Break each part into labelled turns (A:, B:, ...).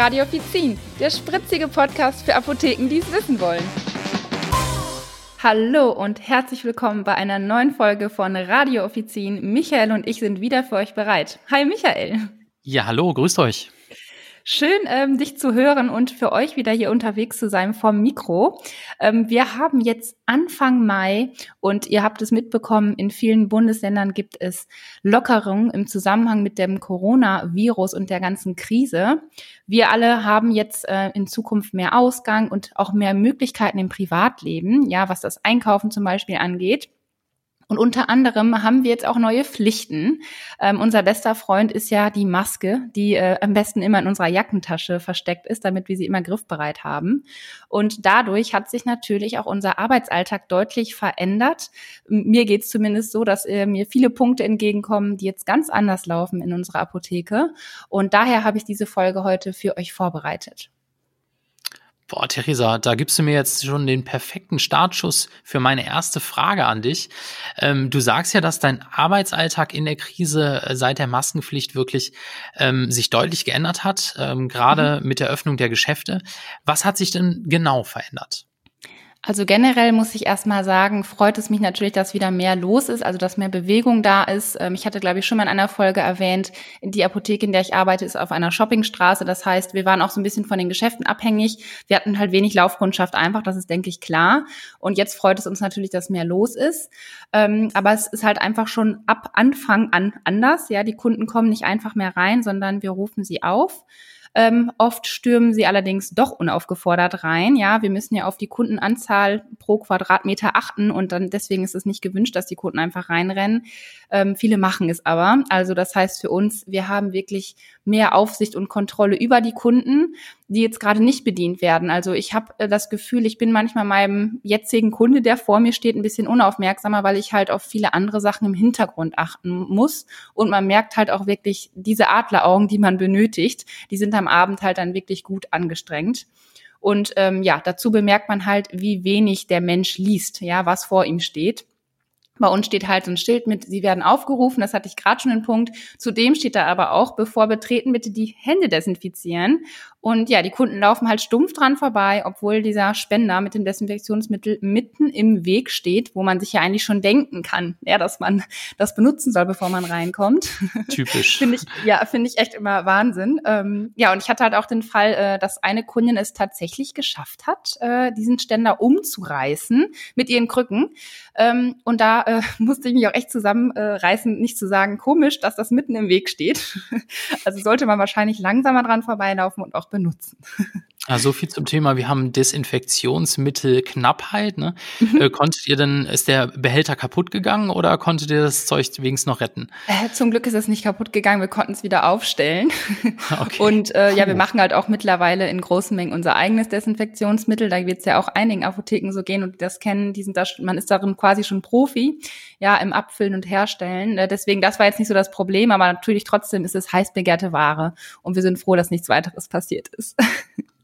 A: Radio Offizin, der spritzige Podcast für Apotheken, die es wissen wollen. Hallo und herzlich willkommen bei einer neuen Folge von Radio Offizin. Michael und ich sind wieder für euch bereit. Hi Michael.
B: Ja, hallo, grüßt euch.
A: Schön, ähm, dich zu hören und für euch wieder hier unterwegs zu sein vom Mikro. Ähm, wir haben jetzt Anfang Mai und ihr habt es mitbekommen, in vielen Bundesländern gibt es Lockerungen im Zusammenhang mit dem Coronavirus und der ganzen Krise. Wir alle haben jetzt äh, in Zukunft mehr Ausgang und auch mehr Möglichkeiten im Privatleben, ja, was das Einkaufen zum Beispiel angeht. Und unter anderem haben wir jetzt auch neue Pflichten. Ähm, unser bester Freund ist ja die Maske, die äh, am besten immer in unserer Jackentasche versteckt ist, damit wir sie immer griffbereit haben. Und dadurch hat sich natürlich auch unser Arbeitsalltag deutlich verändert. Mir geht es zumindest so, dass äh, mir viele Punkte entgegenkommen, die jetzt ganz anders laufen in unserer Apotheke. Und daher habe ich diese Folge heute für euch vorbereitet.
B: Boah, Theresa, da gibst du mir jetzt schon den perfekten Startschuss für meine erste Frage an dich. Ähm, du sagst ja, dass dein Arbeitsalltag in der Krise äh, seit der Maskenpflicht wirklich ähm, sich deutlich geändert hat, ähm, gerade mhm. mit der Öffnung der Geschäfte. Was hat sich denn genau verändert?
A: Also generell muss ich erstmal sagen, freut es mich natürlich, dass wieder mehr los ist, also dass mehr Bewegung da ist. Ähm, ich hatte, glaube ich, schon mal in einer Folge erwähnt, die Apotheke, in der ich arbeite, ist auf einer Shoppingstraße. Das heißt, wir waren auch so ein bisschen von den Geschäften abhängig. Wir hatten halt wenig Laufkundschaft einfach, das ist, denke ich, klar. Und jetzt freut es uns natürlich, dass mehr los ist. Ähm, aber es ist halt einfach schon ab Anfang an anders. Ja, die Kunden kommen nicht einfach mehr rein, sondern wir rufen sie auf. Ähm, oft stürmen sie allerdings doch unaufgefordert rein. Ja, wir müssen ja auf die Kundenanzahl pro Quadratmeter achten und dann deswegen ist es nicht gewünscht, dass die Kunden einfach reinrennen. Ähm, viele machen es aber. Also das heißt für uns, wir haben wirklich mehr Aufsicht und Kontrolle über die Kunden, die jetzt gerade nicht bedient werden. Also ich habe äh, das Gefühl, ich bin manchmal meinem jetzigen Kunde, der vor mir steht, ein bisschen unaufmerksamer, weil ich halt auf viele andere Sachen im Hintergrund achten muss. Und man merkt halt auch wirklich diese Adleraugen, die man benötigt, die sind am Abend halt dann wirklich gut angestrengt. Und ähm, ja, dazu bemerkt man halt, wie wenig der Mensch liest, ja, was vor ihm steht. Bei uns steht halt so ein Schild mit, Sie werden aufgerufen, das hatte ich gerade schon einen Punkt. Zudem steht da aber auch, bevor betreten, bitte die Hände desinfizieren. Und ja, die Kunden laufen halt stumpf dran vorbei, obwohl dieser Spender mit dem Desinfektionsmittel mitten im Weg steht, wo man sich ja eigentlich schon denken kann, ja, dass man das benutzen soll, bevor man reinkommt.
B: Typisch.
A: finde ich, ja, finde ich echt immer Wahnsinn. Ähm, ja, und ich hatte halt auch den Fall, äh, dass eine Kundin es tatsächlich geschafft hat, äh, diesen Ständer umzureißen mit ihren Krücken. Ähm, und da äh, musste ich mich auch echt zusammenreißen, nicht zu sagen, komisch, dass das mitten im Weg steht. also sollte man wahrscheinlich langsamer dran vorbeilaufen und auch benutzen.
B: Also viel zum Thema, wir haben Desinfektionsmittelknappheit. Ne? Mhm. Äh, konntet ihr denn, ist der Behälter kaputt gegangen oder konntet ihr das Zeug wenigstens noch retten?
A: Äh, zum Glück ist es nicht kaputt gegangen, wir konnten es wieder aufstellen. Okay. Und äh, ja, wir machen halt auch mittlerweile in großen Mengen unser eigenes Desinfektionsmittel. Da wird es ja auch einigen Apotheken so gehen und das kennen, die sind da, man ist darin quasi schon Profi, ja, im Abfüllen und Herstellen. Äh, deswegen, das war jetzt nicht so das Problem, aber natürlich trotzdem ist es heiß begehrte Ware und wir sind froh, dass nichts weiteres passiert ist.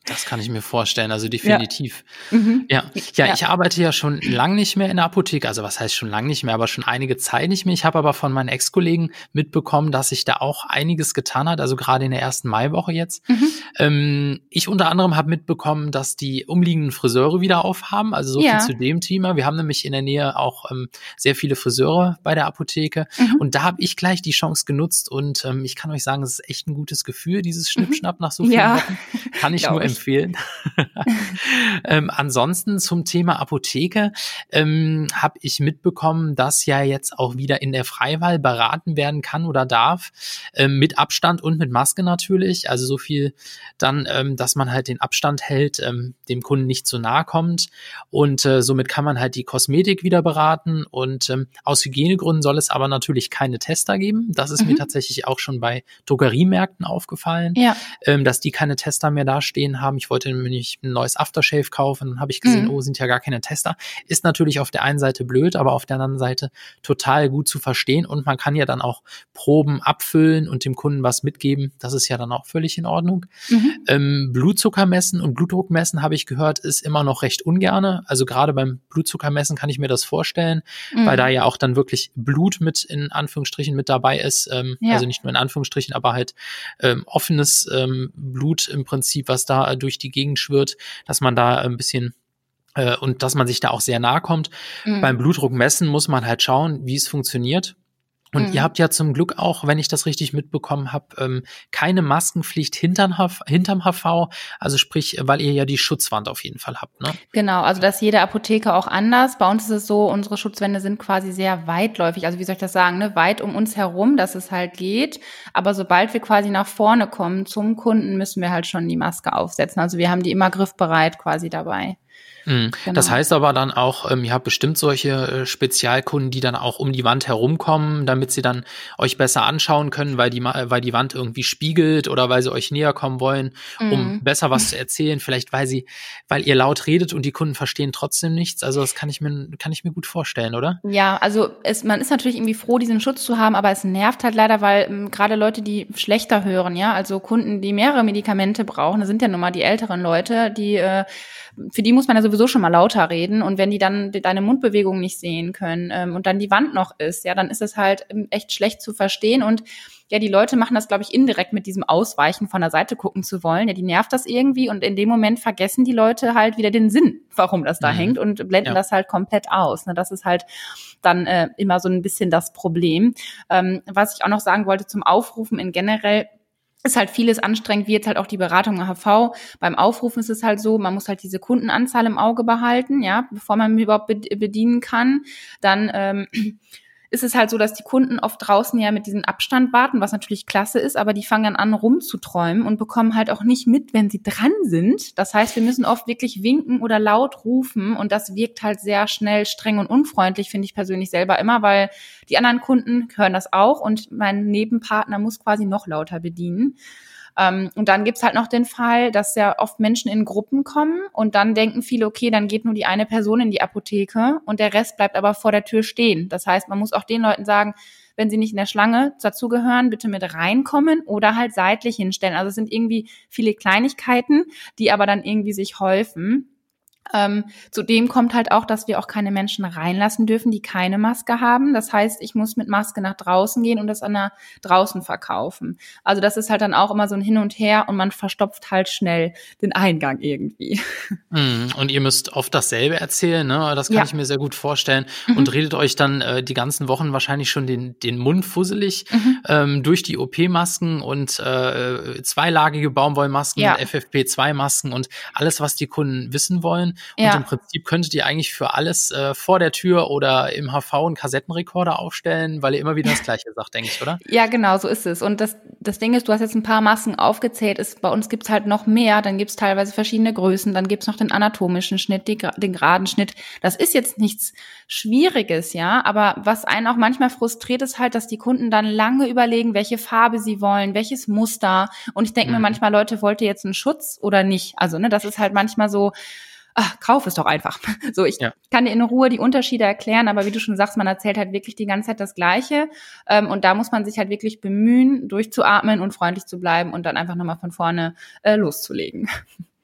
B: Das kann ich mir vorstellen, also definitiv. Ja. Mhm. Ja. ja, ich arbeite ja schon lang nicht mehr in der Apotheke, also was heißt schon lang nicht mehr, aber schon einige Zeit nicht mehr. Ich habe aber von meinen Ex-Kollegen mitbekommen, dass sich da auch einiges getan hat, also gerade in der ersten Maiwoche jetzt. Mhm. Ähm, ich unter anderem habe mitbekommen, dass die umliegenden Friseure wieder aufhaben, also so ja. viel zu dem Thema. Wir haben nämlich in der Nähe auch ähm, sehr viele Friseure bei der Apotheke mhm. und da habe ich gleich die Chance genutzt und ähm, ich kann euch sagen, es ist echt ein gutes Gefühl, dieses mhm. Schnippschnapp nach so vielen Wochen. Kann ich nur empfehlen empfehlen. ähm, ansonsten zum Thema Apotheke ähm, habe ich mitbekommen, dass ja jetzt auch wieder in der Freiwahl beraten werden kann oder darf, ähm, mit Abstand und mit Maske natürlich. Also so viel dann, ähm, dass man halt den Abstand hält, ähm, dem Kunden nicht zu nahe kommt. Und äh, somit kann man halt die Kosmetik wieder beraten. Und ähm, aus Hygienegründen soll es aber natürlich keine Tester geben. Das ist mhm. mir tatsächlich auch schon bei Drogeriemärkten aufgefallen, ja. ähm, dass die keine Tester mehr dastehen haben haben. Ich wollte nämlich ein neues Aftershave kaufen. Dann habe ich gesehen, mhm. oh, sind ja gar keine Tester. Ist natürlich auf der einen Seite blöd, aber auf der anderen Seite total gut zu verstehen. Und man kann ja dann auch Proben abfüllen und dem Kunden was mitgeben. Das ist ja dann auch völlig in Ordnung. Mhm. Ähm, Blutzucker messen und Blutdruck messen, habe ich gehört, ist immer noch recht ungerne. Also gerade beim Blutzucker messen kann ich mir das vorstellen, mhm. weil da ja auch dann wirklich Blut mit in Anführungsstrichen mit dabei ist. Ähm, ja. Also nicht nur in Anführungsstrichen, aber halt ähm, offenes ähm, Blut im Prinzip, was da durch die Gegend schwirrt, dass man da ein bisschen äh, und dass man sich da auch sehr nahe kommt. Mhm. Beim Blutdruck messen muss man halt schauen, wie es funktioniert. Und mhm. ihr habt ja zum Glück auch, wenn ich das richtig mitbekommen habe, ähm, keine Maskenpflicht hinterm, hinterm HV, also sprich, weil ihr ja die Schutzwand auf jeden Fall habt, ne?
A: Genau, also das ist jede Apotheke auch anders. Bei uns ist es so, unsere Schutzwände sind quasi sehr weitläufig, also wie soll ich das sagen, ne? weit um uns herum, dass es halt geht. Aber sobald wir quasi nach vorne kommen zum Kunden, müssen wir halt schon die Maske aufsetzen. Also wir haben die immer griffbereit quasi dabei.
B: Mhm. Genau. Das heißt aber dann auch, ähm, ihr habt bestimmt solche äh, Spezialkunden, die dann auch um die Wand herumkommen, damit sie dann euch besser anschauen können, weil die, weil die Wand irgendwie spiegelt oder weil sie euch näher kommen wollen, um mhm. besser was zu erzählen. Vielleicht weil sie, weil ihr laut redet und die Kunden verstehen trotzdem nichts. Also das kann ich mir, kann ich mir gut vorstellen, oder?
A: Ja, also es, man ist natürlich irgendwie froh, diesen Schutz zu haben, aber es nervt halt leider, weil ähm, gerade Leute, die schlechter hören, ja, also Kunden, die mehrere Medikamente brauchen, das sind ja nun mal die älteren Leute, die äh, für die muss man ja sowieso schon mal lauter reden. Und wenn die dann deine Mundbewegung nicht sehen können ähm, und dann die Wand noch ist, ja, dann ist es halt ähm, echt schlecht zu verstehen. Und ja, die Leute machen das, glaube ich, indirekt mit diesem Ausweichen von der Seite gucken zu wollen. Ja, die nervt das irgendwie und in dem Moment vergessen die Leute halt wieder den Sinn, warum das da mhm. hängt und blenden ja. das halt komplett aus. Ne, das ist halt dann äh, immer so ein bisschen das Problem. Ähm, was ich auch noch sagen wollte zum Aufrufen in generell, ist halt vieles anstrengend, wie jetzt halt auch die Beratung HV. Beim Aufrufen ist es halt so, man muss halt diese Kundenanzahl im Auge behalten, ja, bevor man überhaupt bedienen kann. Dann ähm, ist es halt so, dass die Kunden oft draußen ja mit diesem Abstand warten, was natürlich klasse ist, aber die fangen dann an rumzuträumen und bekommen halt auch nicht mit, wenn sie dran sind. Das heißt, wir müssen oft wirklich winken oder laut rufen und das wirkt halt sehr schnell streng und unfreundlich, finde ich persönlich selber immer, weil die anderen Kunden hören das auch und mein Nebenpartner muss quasi noch lauter bedienen. Ähm, und dann gibt's halt noch den Fall, dass ja oft Menschen in Gruppen kommen und dann denken viele, okay, dann geht nur die eine Person in die Apotheke und der Rest bleibt aber vor der Tür stehen. Das heißt, man muss auch den Leuten sagen, wenn sie nicht in der Schlange dazugehören, bitte mit reinkommen oder halt seitlich hinstellen. Also es sind irgendwie viele Kleinigkeiten, die aber dann irgendwie sich häufen. Ähm, zudem kommt halt auch, dass wir auch keine Menschen reinlassen dürfen, die keine Maske haben. Das heißt, ich muss mit Maske nach draußen gehen und das an der draußen verkaufen. Also das ist halt dann auch immer so ein Hin und Her und man verstopft halt schnell den Eingang irgendwie.
B: Mm, und ihr müsst oft dasselbe erzählen, ne? Das kann ja. ich mir sehr gut vorstellen. Mhm. Und redet euch dann äh, die ganzen Wochen wahrscheinlich schon den, den Mund fusselig mhm. ähm, durch die OP-Masken und äh, zweilagige Baumwollmasken, ja. FFP2-Masken und alles, was die Kunden wissen wollen. Ja. Und im Prinzip könntet ihr eigentlich für alles äh, vor der Tür oder im HV einen Kassettenrekorder aufstellen, weil ihr immer wieder das Gleiche sagt, denke ich, oder?
A: Ja, genau, so ist es. Und das, das Ding ist, du hast jetzt ein paar Masken aufgezählt, ist, bei uns gibt's halt noch mehr, dann gibt's teilweise verschiedene Größen, dann gibt's noch den anatomischen Schnitt, die, den geraden Schnitt. Das ist jetzt nichts Schwieriges, ja, aber was einen auch manchmal frustriert, ist halt, dass die Kunden dann lange überlegen, welche Farbe sie wollen, welches Muster. Und ich denke mhm. mir manchmal, Leute, wollt ihr jetzt einen Schutz oder nicht? Also, ne, das ist halt manchmal so, ach, kauf es doch einfach. So, ich ja. kann dir in Ruhe die Unterschiede erklären, aber wie du schon sagst, man erzählt halt wirklich die ganze Zeit das Gleiche. Ähm, und da muss man sich halt wirklich bemühen, durchzuatmen und freundlich zu bleiben und dann einfach nochmal von vorne äh, loszulegen.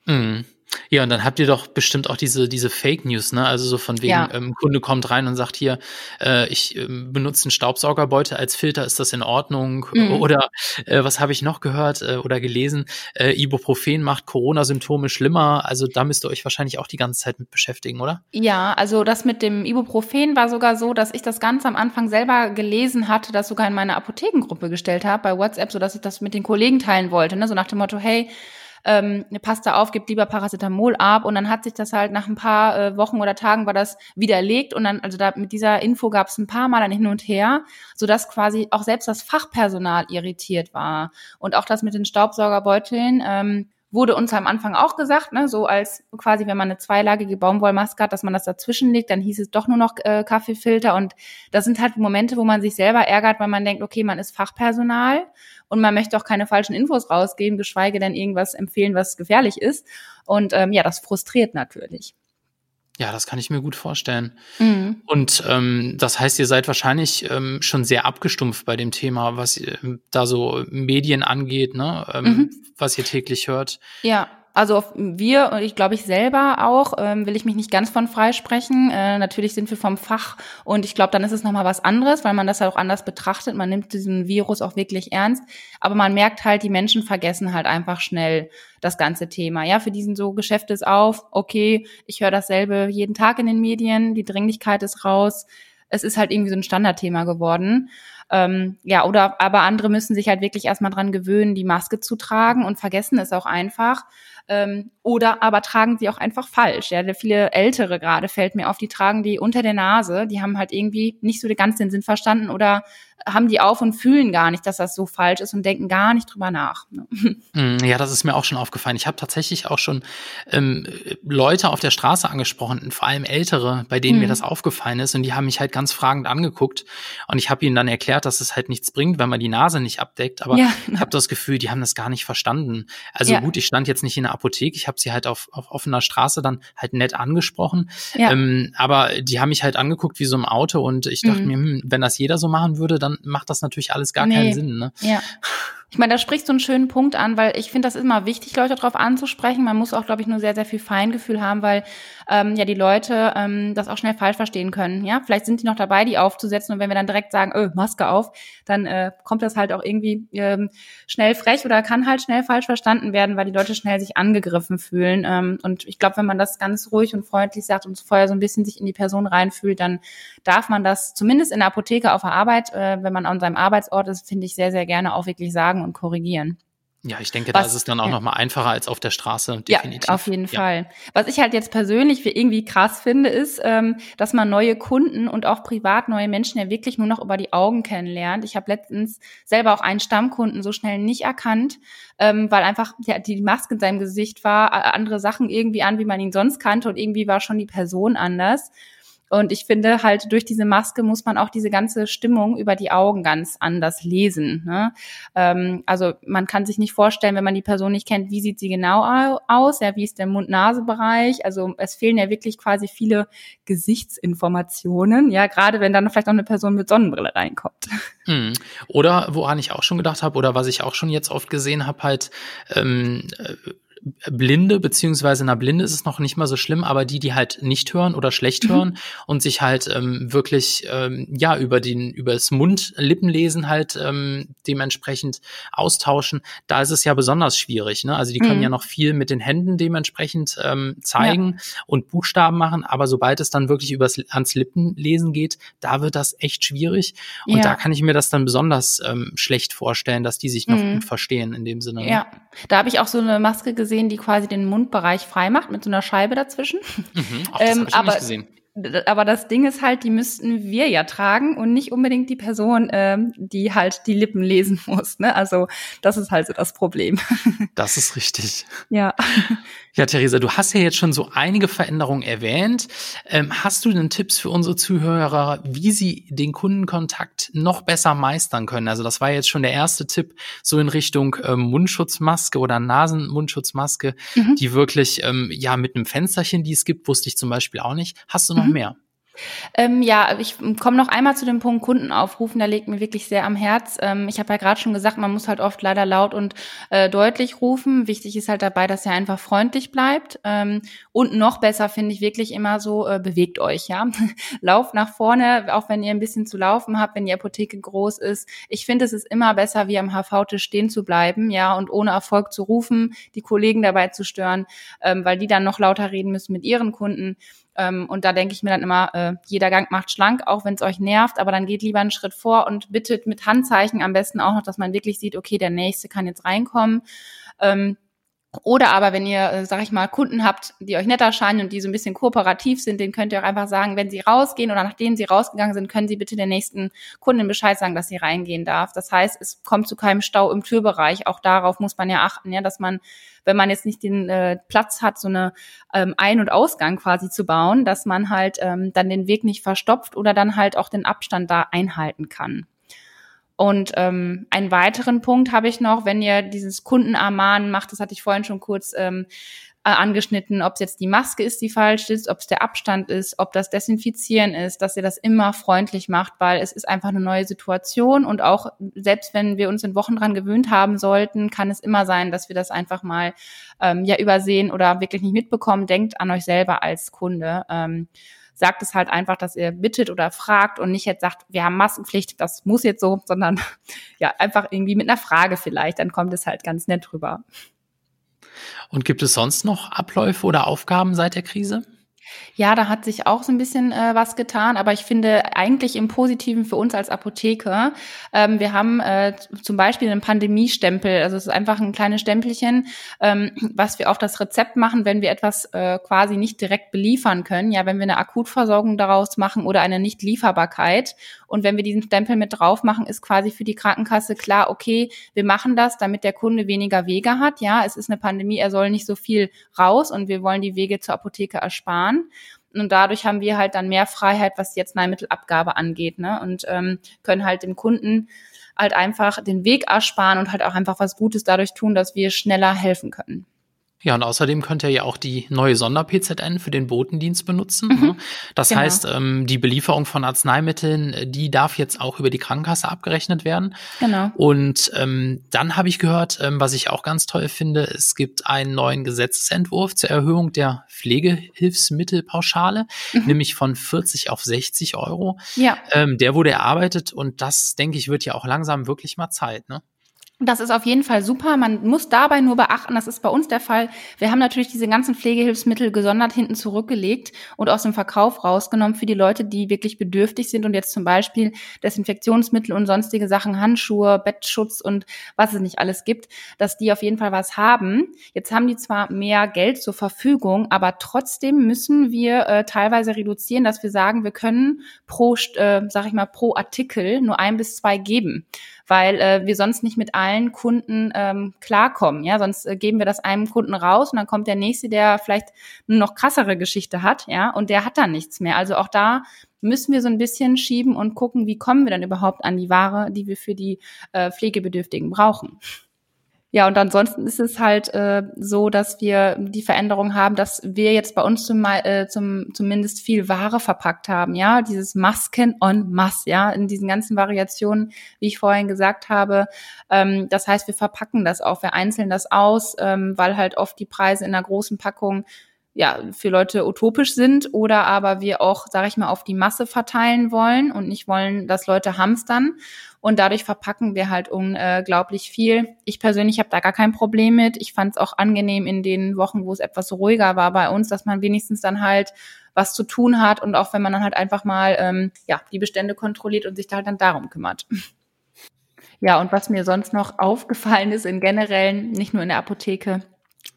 B: Mhm. Ja, und dann habt ihr doch bestimmt auch diese, diese Fake News, ne? Also so von wegen, ja. ähm, Kunde kommt rein und sagt hier, äh, ich äh, benutze einen Staubsaugerbeutel als Filter, ist das in Ordnung? Mhm. Oder äh, was habe ich noch gehört äh, oder gelesen? Äh, Ibuprofen macht Corona-Symptome schlimmer. Also da müsst ihr euch wahrscheinlich auch die ganze Zeit mit beschäftigen, oder?
A: Ja, also das mit dem Ibuprofen war sogar so, dass ich das ganz am Anfang selber gelesen hatte, das sogar in meine Apothekengruppe gestellt habe bei WhatsApp, so dass ich das mit den Kollegen teilen wollte, ne? So nach dem Motto, hey, ähm, passt da auf, gibt lieber Paracetamol ab und dann hat sich das halt nach ein paar äh, Wochen oder Tagen war das widerlegt und dann, also da mit dieser Info gab es ein paar Mal dann hin und her, sodass quasi auch selbst das Fachpersonal irritiert war. Und auch das mit den Staubsaugerbeuteln, ähm, wurde uns am Anfang auch gesagt, ne, so als quasi, wenn man eine zweilagige Baumwollmaske hat, dass man das dazwischen legt, dann hieß es doch nur noch äh, Kaffeefilter. Und das sind halt Momente, wo man sich selber ärgert, weil man denkt, okay, man ist Fachpersonal und man möchte auch keine falschen Infos rausgeben, geschweige denn irgendwas empfehlen, was gefährlich ist. Und ähm, ja, das frustriert natürlich.
B: Ja, das kann ich mir gut vorstellen. Mhm. Und ähm, das heißt, ihr seid wahrscheinlich ähm, schon sehr abgestumpft bei dem Thema, was äh, da so Medien angeht, ne? Ähm, mhm. was ihr täglich hört.
A: Ja, also wir und ich glaube ich selber auch, ähm, will ich mich nicht ganz von freisprechen. Äh, natürlich sind wir vom Fach und ich glaube, dann ist es nochmal was anderes, weil man das halt auch anders betrachtet. Man nimmt diesen Virus auch wirklich ernst. Aber man merkt halt, die Menschen vergessen halt einfach schnell das ganze Thema. Ja, für diesen so Geschäft ist auf, okay, ich höre dasselbe jeden Tag in den Medien, die Dringlichkeit ist raus. Es ist halt irgendwie so ein Standardthema geworden. Ähm, ja, oder aber andere müssen sich halt wirklich erstmal dran gewöhnen, die Maske zu tragen und vergessen es auch einfach. Ähm, oder aber tragen sie auch einfach falsch. Ja, viele Ältere gerade fällt mir auf, die tragen die unter der Nase, die haben halt irgendwie nicht so ganz den Sinn verstanden oder haben die auf und fühlen gar nicht, dass das so falsch ist und denken gar nicht drüber nach. Ne?
B: Mm, ja, das ist mir auch schon aufgefallen. Ich habe tatsächlich auch schon ähm, Leute auf der Straße angesprochen, vor allem Ältere, bei denen mhm. mir das aufgefallen ist und die haben mich halt ganz fragend angeguckt und ich habe ihnen dann erklärt, dass es halt nichts bringt, wenn man die Nase nicht abdeckt, aber ja. ich habe das Gefühl, die haben das gar nicht verstanden. Also ja. gut, ich stand jetzt nicht in der Apotheke, ich habe sie halt auf, auf offener Straße dann halt nett angesprochen, ja. ähm, aber die haben mich halt angeguckt wie so im Auto und ich dachte mhm. mir, hm, wenn das jeder so machen würde, dann macht das natürlich alles gar nee. keinen Sinn. Ne?
A: Ja. Ich meine, da sprichst du einen schönen Punkt an, weil ich finde, das ist immer wichtig, Leute darauf anzusprechen. Man muss auch, glaube ich, nur sehr, sehr viel Feingefühl haben, weil ähm, ja die Leute ähm, das auch schnell falsch verstehen können. Ja, vielleicht sind die noch dabei, die aufzusetzen und wenn wir dann direkt sagen, öh, Maske auf, dann äh, kommt das halt auch irgendwie ähm, schnell frech oder kann halt schnell falsch verstanden werden, weil die Leute schnell sich angegriffen fühlen. Ähm, und ich glaube, wenn man das ganz ruhig und freundlich sagt und vorher so ein bisschen sich in die Person reinfühlt, dann darf man das zumindest in der Apotheke auf der Arbeit, äh, wenn man an seinem Arbeitsort ist, finde ich sehr, sehr gerne auch wirklich sagen und korrigieren.
B: Ja, ich denke, Was, da ist es dann auch ja. noch mal einfacher als auf der Straße.
A: Definitiv. Ja, auf jeden ja. Fall. Was ich halt jetzt persönlich für irgendwie krass finde, ist, ähm, dass man neue Kunden und auch privat neue Menschen ja wirklich nur noch über die Augen kennenlernt. Ich habe letztens selber auch einen Stammkunden so schnell nicht erkannt, ähm, weil einfach ja, die Maske in seinem Gesicht war, andere Sachen irgendwie an, wie man ihn sonst kannte und irgendwie war schon die Person anders. Und ich finde halt, durch diese Maske muss man auch diese ganze Stimmung über die Augen ganz anders lesen. Ne? Ähm, also man kann sich nicht vorstellen, wenn man die Person nicht kennt, wie sieht sie genau aus, ja, wie ist der Mund-Nase-Bereich. Also es fehlen ja wirklich quasi viele Gesichtsinformationen, ja, gerade wenn dann vielleicht noch eine Person mit Sonnenbrille reinkommt.
B: Hm. Oder woran ich auch schon gedacht habe, oder was ich auch schon jetzt oft gesehen habe, halt ähm, äh, Blinde, beziehungsweise na Blinde ist es noch nicht mal so schlimm, aber die, die halt nicht hören oder schlecht hören mhm. und sich halt ähm, wirklich ähm, ja über den über das Mund-Lippenlesen halt ähm, dementsprechend austauschen, da ist es ja besonders schwierig. Ne? Also die können mhm. ja noch viel mit den Händen dementsprechend ähm, zeigen ja. und Buchstaben machen, aber sobald es dann wirklich übers ans Lippenlesen geht, da wird das echt schwierig. Und ja. da kann ich mir das dann besonders ähm, schlecht vorstellen, dass die sich noch mhm. gut verstehen in dem Sinne.
A: Ne? Ja, da habe ich auch so eine Maske gesehen gesehen, die quasi den Mundbereich frei macht mit so einer Scheibe dazwischen.
B: Mhm, Ach, das ähm, ich aber, nicht gesehen
A: aber das Ding ist halt, die müssten wir ja tragen und nicht unbedingt die Person, ähm, die halt die Lippen lesen muss. Ne? Also das ist halt so das Problem.
B: Das ist richtig.
A: Ja.
B: Ja, Theresa, du hast ja jetzt schon so einige Veränderungen erwähnt. Ähm, hast du denn Tipps für unsere Zuhörer, wie sie den Kundenkontakt noch besser meistern können? Also das war jetzt schon der erste Tipp, so in Richtung ähm, Mundschutzmaske oder Nasenmundschutzmaske, mhm. die wirklich ähm, ja mit einem Fensterchen, die es gibt, wusste ich zum Beispiel auch nicht. Hast du noch mhm. mehr?
A: Ähm, ja, ich komme noch einmal zu dem Punkt Kunden aufrufen, da liegt mir wirklich sehr am Herz. Ähm, ich habe ja gerade schon gesagt, man muss halt oft leider laut und äh, deutlich rufen. Wichtig ist halt dabei, dass er einfach freundlich bleibt. Ähm, und noch besser finde ich wirklich immer so, äh, bewegt euch, ja. Lauft nach vorne, auch wenn ihr ein bisschen zu laufen habt, wenn die Apotheke groß ist. Ich finde, es ist immer besser, wie am HV-Tisch stehen zu bleiben, ja, und ohne Erfolg zu rufen, die Kollegen dabei zu stören, ähm, weil die dann noch lauter reden müssen mit ihren Kunden. Ähm, und da denke ich mir dann immer, äh, jeder Gang macht schlank, auch wenn es euch nervt, aber dann geht lieber einen Schritt vor und bittet mit Handzeichen am besten auch noch, dass man wirklich sieht, okay, der nächste kann jetzt reinkommen. Ähm, Oder aber wenn ihr, äh, sag ich mal, Kunden habt, die euch nett erscheinen und die so ein bisschen kooperativ sind, denen könnt ihr auch einfach sagen, wenn sie rausgehen oder nachdem sie rausgegangen sind, können sie bitte der nächsten Kundin Bescheid sagen, dass sie reingehen darf. Das heißt, es kommt zu keinem Stau im Türbereich. Auch darauf muss man ja achten, ja, dass man, wenn man jetzt nicht den äh, Platz hat, so eine ähm, Ein- und Ausgang quasi zu bauen, dass man halt ähm, dann den Weg nicht verstopft oder dann halt auch den Abstand da einhalten kann. Und ähm, einen weiteren Punkt habe ich noch, wenn ihr dieses Kundenermahnen macht, das hatte ich vorhin schon kurz ähm, äh, angeschnitten, ob es jetzt die Maske ist, die falsch ist, ob es der Abstand ist, ob das Desinfizieren ist, dass ihr das immer freundlich macht, weil es ist einfach eine neue Situation und auch selbst wenn wir uns in Wochen dran gewöhnt haben sollten, kann es immer sein, dass wir das einfach mal ähm, ja übersehen oder wirklich nicht mitbekommen. Denkt an euch selber als Kunde. Ähm, sagt es halt einfach, dass ihr bittet oder fragt und nicht jetzt sagt, wir haben Maskenpflicht, das muss jetzt so, sondern ja, einfach irgendwie mit einer Frage vielleicht, dann kommt es halt ganz nett rüber.
B: Und gibt es sonst noch Abläufe oder Aufgaben seit der Krise?
A: Ja, da hat sich auch so ein bisschen äh, was getan, aber ich finde eigentlich im Positiven für uns als Apotheker. Ähm, wir haben äh, zum Beispiel einen Pandemiestempel, also es ist einfach ein kleines Stempelchen, ähm, was wir auf das Rezept machen, wenn wir etwas äh, quasi nicht direkt beliefern können. Ja, wenn wir eine Akutversorgung daraus machen oder eine Nichtlieferbarkeit. Und wenn wir diesen Stempel mit drauf machen, ist quasi für die Krankenkasse klar, okay, wir machen das, damit der Kunde weniger Wege hat. Ja, es ist eine Pandemie, er soll nicht so viel raus und wir wollen die Wege zur Apotheke ersparen. Und dadurch haben wir halt dann mehr Freiheit, was die Arzneimittelabgabe angeht, ne? Und ähm, können halt dem Kunden halt einfach den Weg ersparen und halt auch einfach was Gutes dadurch tun, dass wir schneller helfen können.
B: Ja, und außerdem könnt ihr ja auch die neue Sonder-PZN für den Botendienst benutzen. Mhm. Ne? Das genau. heißt, ähm, die Belieferung von Arzneimitteln, äh, die darf jetzt auch über die Krankenkasse abgerechnet werden. Genau. Und ähm, dann habe ich gehört, ähm, was ich auch ganz toll finde, es gibt einen neuen Gesetzesentwurf zur Erhöhung der Pflegehilfsmittelpauschale, mhm. nämlich von 40 auf 60 Euro. Ja. Ähm, der wurde erarbeitet und das, denke ich, wird ja auch langsam wirklich mal Zeit, ne?
A: Das ist auf jeden Fall super. Man muss dabei nur beachten, das ist bei uns der Fall. Wir haben natürlich diese ganzen Pflegehilfsmittel gesondert hinten zurückgelegt und aus dem Verkauf rausgenommen für die Leute, die wirklich bedürftig sind und jetzt zum Beispiel Desinfektionsmittel und sonstige Sachen, Handschuhe, Bettschutz und was es nicht alles gibt, dass die auf jeden Fall was haben. Jetzt haben die zwar mehr Geld zur Verfügung, aber trotzdem müssen wir äh, teilweise reduzieren, dass wir sagen, wir können pro, äh, sag ich mal, pro Artikel nur ein bis zwei geben weil äh, wir sonst nicht mit allen Kunden ähm, klarkommen. Ja, sonst äh, geben wir das einem Kunden raus und dann kommt der nächste, der vielleicht eine noch krassere Geschichte hat, ja, und der hat dann nichts mehr. Also auch da müssen wir so ein bisschen schieben und gucken, wie kommen wir dann überhaupt an die Ware, die wir für die äh, Pflegebedürftigen brauchen. Ja, und ansonsten ist es halt äh, so, dass wir die Veränderung haben, dass wir jetzt bei uns zum, äh, zum, zumindest viel Ware verpackt haben. Ja, dieses Masken on Mass, ja, in diesen ganzen Variationen, wie ich vorhin gesagt habe. Ähm, das heißt, wir verpacken das auch, wir einzeln das aus, ähm, weil halt oft die Preise in einer großen Packung ja, für Leute utopisch sind oder aber wir auch, sage ich mal, auf die Masse verteilen wollen und nicht wollen, dass Leute hamstern. Und dadurch verpacken wir halt unglaublich viel. Ich persönlich habe da gar kein Problem mit. Ich fand es auch angenehm in den Wochen, wo es etwas ruhiger war bei uns, dass man wenigstens dann halt was zu tun hat und auch wenn man dann halt einfach mal ähm, ja die Bestände kontrolliert und sich da halt dann darum kümmert. Ja, und was mir sonst noch aufgefallen ist in generellen, nicht nur in der Apotheke,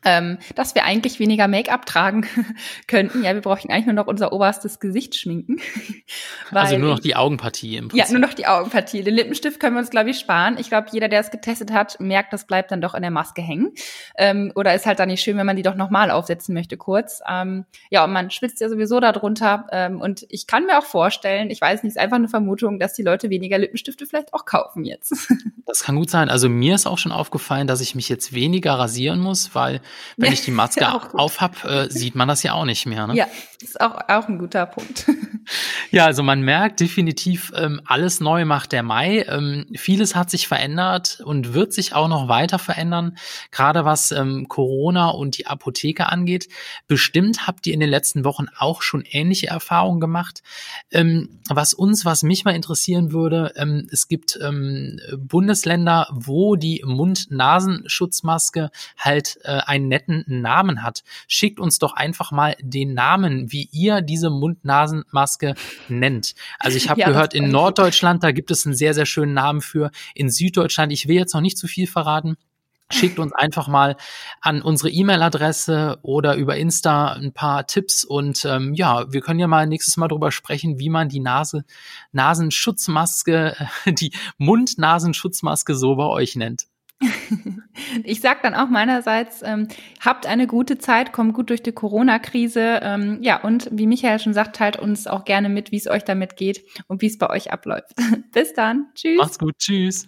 A: ähm, dass wir eigentlich weniger Make-up tragen könnten. Ja, wir brauchen eigentlich nur noch unser oberstes Gesicht schminken.
B: also nur noch die Augenpartie im
A: Prinzip. Ja, nur noch die Augenpartie. Den Lippenstift können wir uns, glaube ich, sparen. Ich glaube, jeder, der es getestet hat, merkt, das bleibt dann doch in der Maske hängen. Ähm, oder ist halt dann nicht schön, wenn man die doch nochmal aufsetzen möchte kurz. Ähm, ja, und man schwitzt ja sowieso darunter. Ähm, und ich kann mir auch vorstellen, ich weiß nicht, ist einfach eine Vermutung, dass die Leute weniger Lippenstifte vielleicht auch kaufen jetzt.
B: das kann gut sein. Also mir ist auch schon aufgefallen, dass ich mich jetzt weniger rasieren muss, weil wenn ja, ich die Maske auf hab, äh, sieht man das ja auch nicht mehr. Ne?
A: Ja, ist auch, auch ein guter Punkt.
B: Ja, also man merkt definitiv, ähm, alles neu macht der Mai. Ähm, vieles hat sich verändert und wird sich auch noch weiter verändern, gerade was ähm, Corona und die Apotheke angeht. Bestimmt habt ihr in den letzten Wochen auch schon ähnliche Erfahrungen gemacht. Ähm, was uns, was mich mal interessieren würde, ähm, es gibt ähm, Bundesländer, wo die Mund-Nasenschutzmaske halt äh, einen netten Namen hat. Schickt uns doch einfach mal den Namen, wie ihr diese Mund-Nasen-Maske nennt. Also ich habe ja, gehört, in Norddeutschland, da gibt es einen sehr, sehr schönen Namen für. In Süddeutschland, ich will jetzt noch nicht zu viel verraten, Schickt uns einfach mal an unsere E-Mail-Adresse oder über Insta ein paar Tipps und ähm, ja, wir können ja mal nächstes Mal drüber sprechen, wie man die Nase, Nasenschutzmaske, die Mund-Nasenschutzmaske so bei euch nennt.
A: Ich sag dann auch meinerseits, ähm, habt eine gute Zeit, kommt gut durch die Corona-Krise. Ähm, ja, und wie Michael schon sagt, teilt uns auch gerne mit, wie es euch damit geht und wie es bei euch abläuft. Bis dann. Tschüss.
B: Macht's gut. Tschüss.